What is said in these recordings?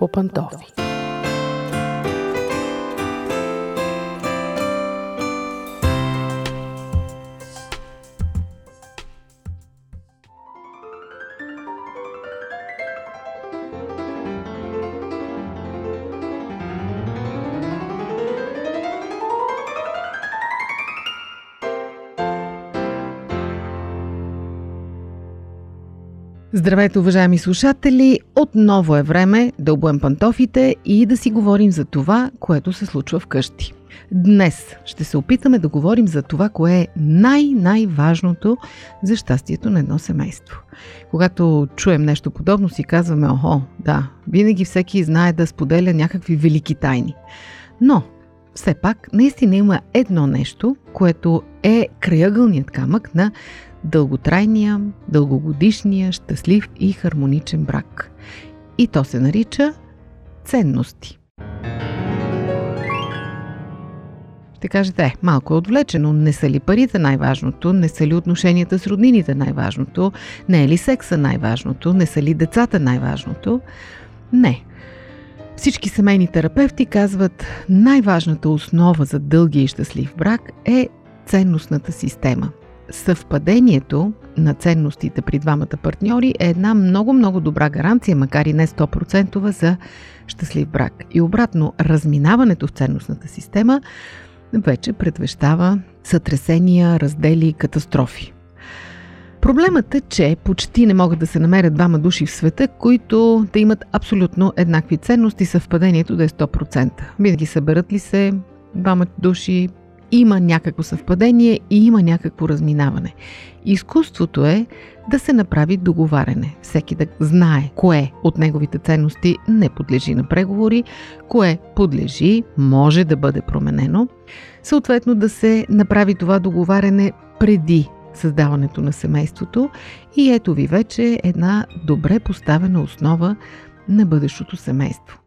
по Здравейте, уважаеми слушатели! Отново е време да обуем пантофите и да си говорим за това, което се случва вкъщи. Днес ще се опитаме да говорим за това, кое е най-най-важното за щастието на едно семейство. Когато чуем нещо подобно, си казваме, охо, да, винаги всеки знае да споделя някакви велики тайни. Но, все пак, наистина има едно нещо, което е краягълният камък на дълготрайния, дългогодишния, щастлив и хармоничен брак. И то се нарича ценности. Ще кажете, е, малко е отвлечено. Не са ли парите най-важното? Не са ли отношенията с роднините най-важното? Не е ли секса най-важното? Не са ли децата най-важното? Не. Всички семейни терапевти казват, най-важната основа за дългия и щастлив брак е ценностната система съвпадението на ценностите при двамата партньори е една много-много добра гаранция, макар и не 100% за щастлив брак. И обратно, разминаването в ценностната система вече предвещава сътресения, раздели и катастрофи. Проблемът е, че почти не могат да се намерят двама души в света, които да имат абсолютно еднакви ценности, съвпадението да е 100%. Винаги съберат ли се двама души, има някакво съвпадение и има някакво разминаване. Изкуството е да се направи договаряне. Всеки да знае кое от неговите ценности не подлежи на преговори, кое подлежи, може да бъде променено. Съответно да се направи това договаряне преди създаването на семейството и ето ви вече една добре поставена основа на бъдещото семейство.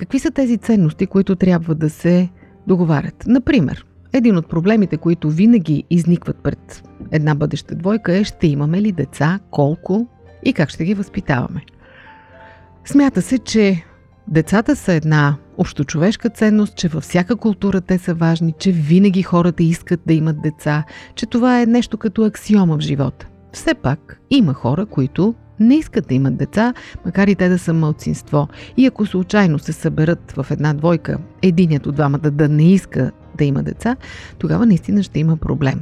Какви са тези ценности, които трябва да се договарят? Например, един от проблемите, които винаги изникват пред една бъдеща двойка е ще имаме ли деца, колко и как ще ги възпитаваме. Смята се, че децата са една общочовешка ценност, че във всяка култура те са важни, че винаги хората искат да имат деца, че това е нещо като аксиома в живота. Все пак има хора, които не искат да имат деца, макар и те да са мълцинство. И ако случайно се съберат в една двойка, единият от двамата да не иска да има деца, тогава наистина ще има проблем.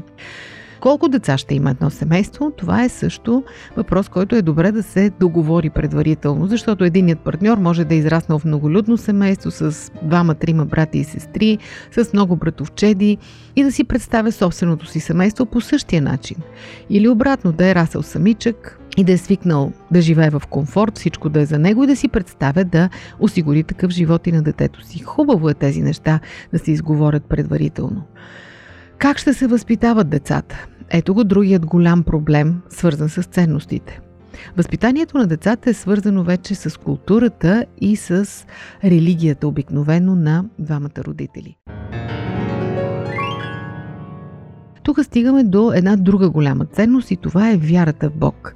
Колко деца ще има едно семейство, това е също въпрос, който е добре да се договори предварително, защото единият партньор може да е израснал в многолюдно семейство с двама-трима брати и сестри, с много братовчеди и да си представя собственото си семейство по същия начин. Или обратно, да е расъл самичък, и да е свикнал да живее в комфорт, всичко да е за него и да си представя да осигури такъв живот и на детето си. Хубаво е тези неща да се изговорят предварително. Как ще се възпитават децата? Ето го другият голям проблем, свързан с ценностите. Възпитанието на децата е свързано вече с културата и с религията, обикновено на двамата родители. Тук стигаме до една друга голяма ценност и това е вярата в Бог.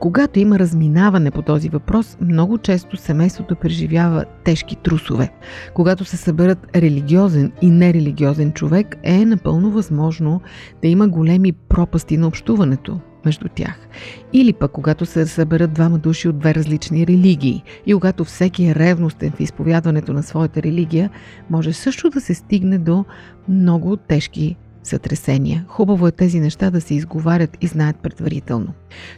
Когато има разминаване по този въпрос, много често семейството преживява тежки трусове. Когато се съберат религиозен и нерелигиозен човек, е напълно възможно да има големи пропасти на общуването между тях. Или пък когато се съберат двама души от две различни религии и когато всеки е ревностен в изповядването на своята религия, може също да се стигне до много тежки сътресения. Хубаво е тези неща да се изговарят и знаят предварително.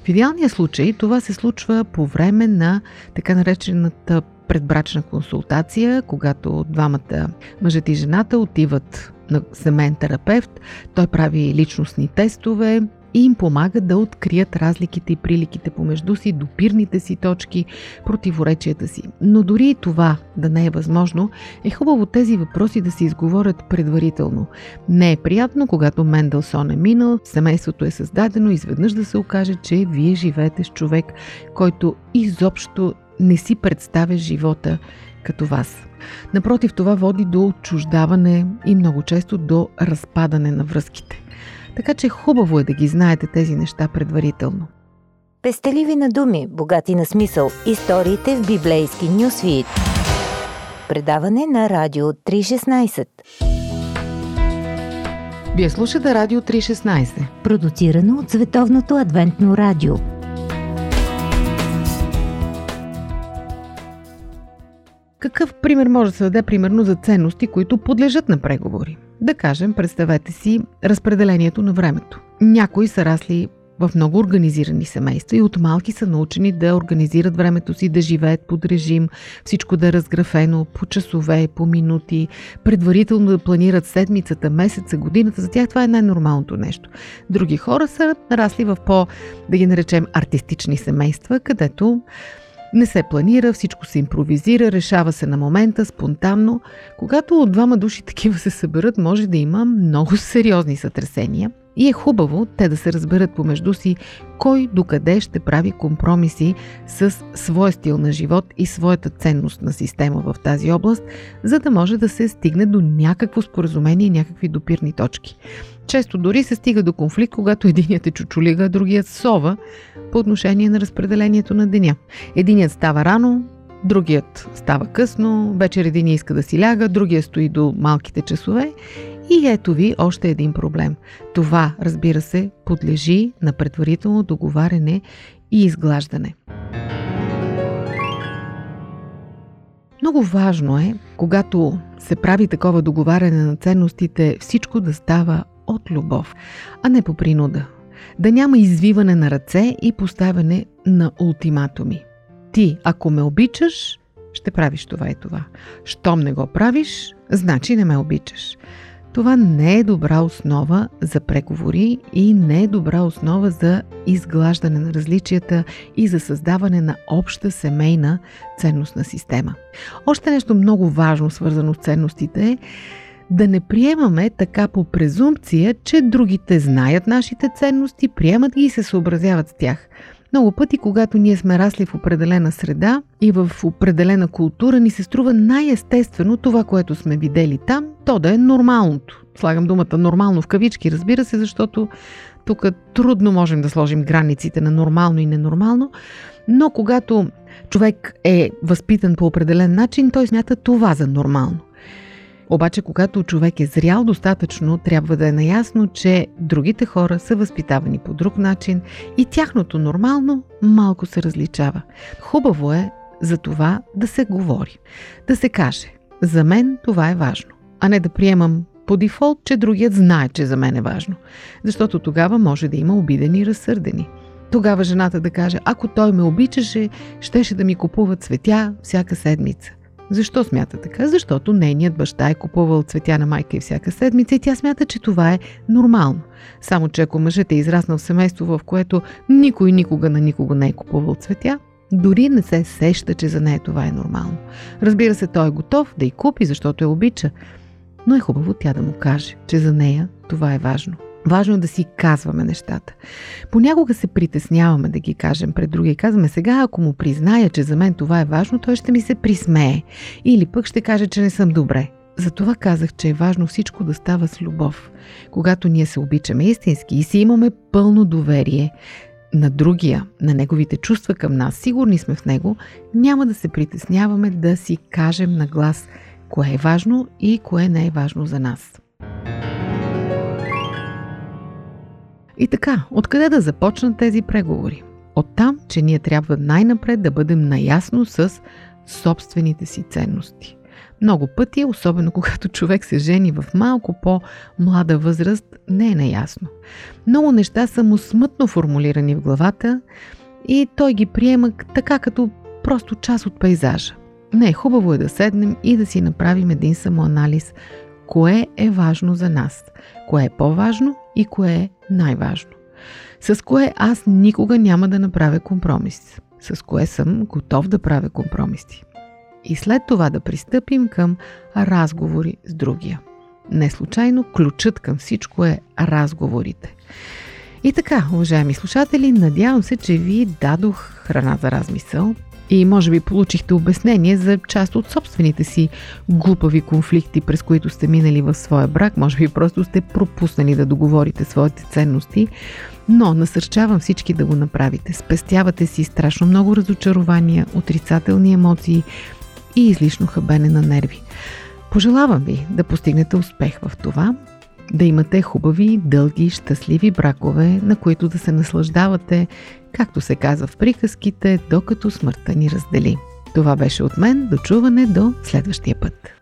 В идеалния случай това се случва по време на така наречената предбрачна консултация, когато двамата мъжът и жената отиват на семейен терапевт, той прави личностни тестове, и им помага да открият разликите и приликите помежду си, допирните си точки, противоречията си. Но дори и това да не е възможно, е хубаво тези въпроси да се изговорят предварително. Не е приятно, когато Менделсон е минал, семейството е създадено, изведнъж да се окаже, че вие живеете с човек, който изобщо не си представя живота като вас. Напротив, това води до отчуждаване и много често до разпадане на връзките. Така че хубаво е да ги знаете тези неща предварително. Пестеливи на думи, богати на смисъл. Историите в библейски нюсвит. Предаване на Радио 316. Вие слушате Радио 316. Продуцирано от Световното адвентно радио. Какъв пример може да се даде примерно за ценности, които подлежат на преговори? Да кажем, представете си разпределението на времето. Някои са расли в много организирани семейства и от малки са научени да организират времето си, да живеят под режим, всичко да е разграфено по часове, по минути, предварително да планират седмицата, месеца, годината. За тях това е най-нормалното нещо. Други хора са расли в по, да ги наречем, артистични семейства, където не се планира, всичко се импровизира, решава се на момента, спонтанно. Когато от двама души такива се съберат, може да има много сериозни сътресения. И е хубаво те да се разберат помежду си кой докъде ще прави компромиси с своя стил на живот и своята ценност на система в тази област, за да може да се стигне до някакво споразумение и някакви допирни точки. Често дори се стига до конфликт, когато единият е чучулига, а другият сова по отношение на разпределението на деня. Единият става рано, другият става късно, вечер един иска да си ляга, другия стои до малките часове и ето ви още един проблем. Това, разбира се, подлежи на предварително договаряне и изглаждане. Много важно е, когато се прави такова договаряне на ценностите, всичко да става от любов, а не по принуда. Да няма извиване на ръце и поставяне на ултиматуми. Ти, ако ме обичаш, ще правиш това и това. Щом не го правиш, значи не ме обичаш. Това не е добра основа за преговори и не е добра основа за изглаждане на различията и за създаване на обща семейна ценностна система. Още нещо много важно, свързано с ценностите е да не приемаме така по презумпция, че другите знаят нашите ценности, приемат ги и се съобразяват с тях. Много пъти, когато ние сме расли в определена среда и в определена култура, ни се струва най-естествено това, което сме видели там, то да е нормалното. Слагам думата нормално в кавички, разбира се, защото тук трудно можем да сложим границите на нормално и ненормално, но когато човек е възпитан по определен начин, той смята това за нормално. Обаче, когато човек е зрял достатъчно, трябва да е наясно, че другите хора са възпитавани по друг начин и тяхното нормално малко се различава. Хубаво е за това да се говори, да се каже. За мен това е важно, а не да приемам по дефолт, че другият знае, че за мен е важно. Защото тогава може да има обидени и разсърдени. Тогава жената да каже, ако той ме обичаше, щеше да ми купува цветя всяка седмица. Защо смята така? Защото нейният баща е купувал цветя на майка и всяка седмица и тя смята, че това е нормално. Само, че ако мъжът е израснал в семейство, в което никой никога на никого не е купувал цветя, дори не се сеща, че за нея това е нормално. Разбира се, той е готов да й купи, защото я обича, но е хубаво тя да му каже, че за нея това е важно. Важно е да си казваме нещата. Понякога се притесняваме да ги кажем пред други и казваме сега, ако му призная, че за мен това е важно, той ще ми се присмее. Или пък ще каже, че не съм добре. Затова казах, че е важно всичко да става с любов. Когато ние се обичаме истински и си имаме пълно доверие на другия, на неговите чувства към нас, сигурни сме в него, няма да се притесняваме да си кажем на глас кое е важно и кое не е важно за нас. И така, откъде да започнат тези преговори? От там, че ние трябва най-напред да бъдем наясно с собствените си ценности. Много пъти, особено когато човек се жени в малко по-млада възраст, не е наясно. Много неща са му смътно формулирани в главата и той ги приема така като просто част от пейзажа. Не, хубаво е да седнем и да си направим един самоанализ. Кое е важно за нас? Кое е по-важно и кое е най-важно? С кое аз никога няма да направя компромис? С кое съм готов да правя компромиси? И след това да пристъпим към разговори с другия. Не случайно ключът към всичко е разговорите. И така, уважаеми слушатели, надявам се, че ви дадох храна за размисъл, И може би получихте обяснение за част от собствените си глупави конфликти, през които сте минали в своя брак. Може би просто сте пропуснали да договорите своите ценности. Но насърчавам всички да го направите. Спестявате си страшно много разочарования, отрицателни емоции и излишно хабене на нерви. Пожелавам ви да постигнете успех в това, да имате хубави, дълги, щастливи бракове, на които да се наслаждавате, както се казва в приказките, докато смъртта ни раздели. Това беше от мен. Дочуване до следващия път.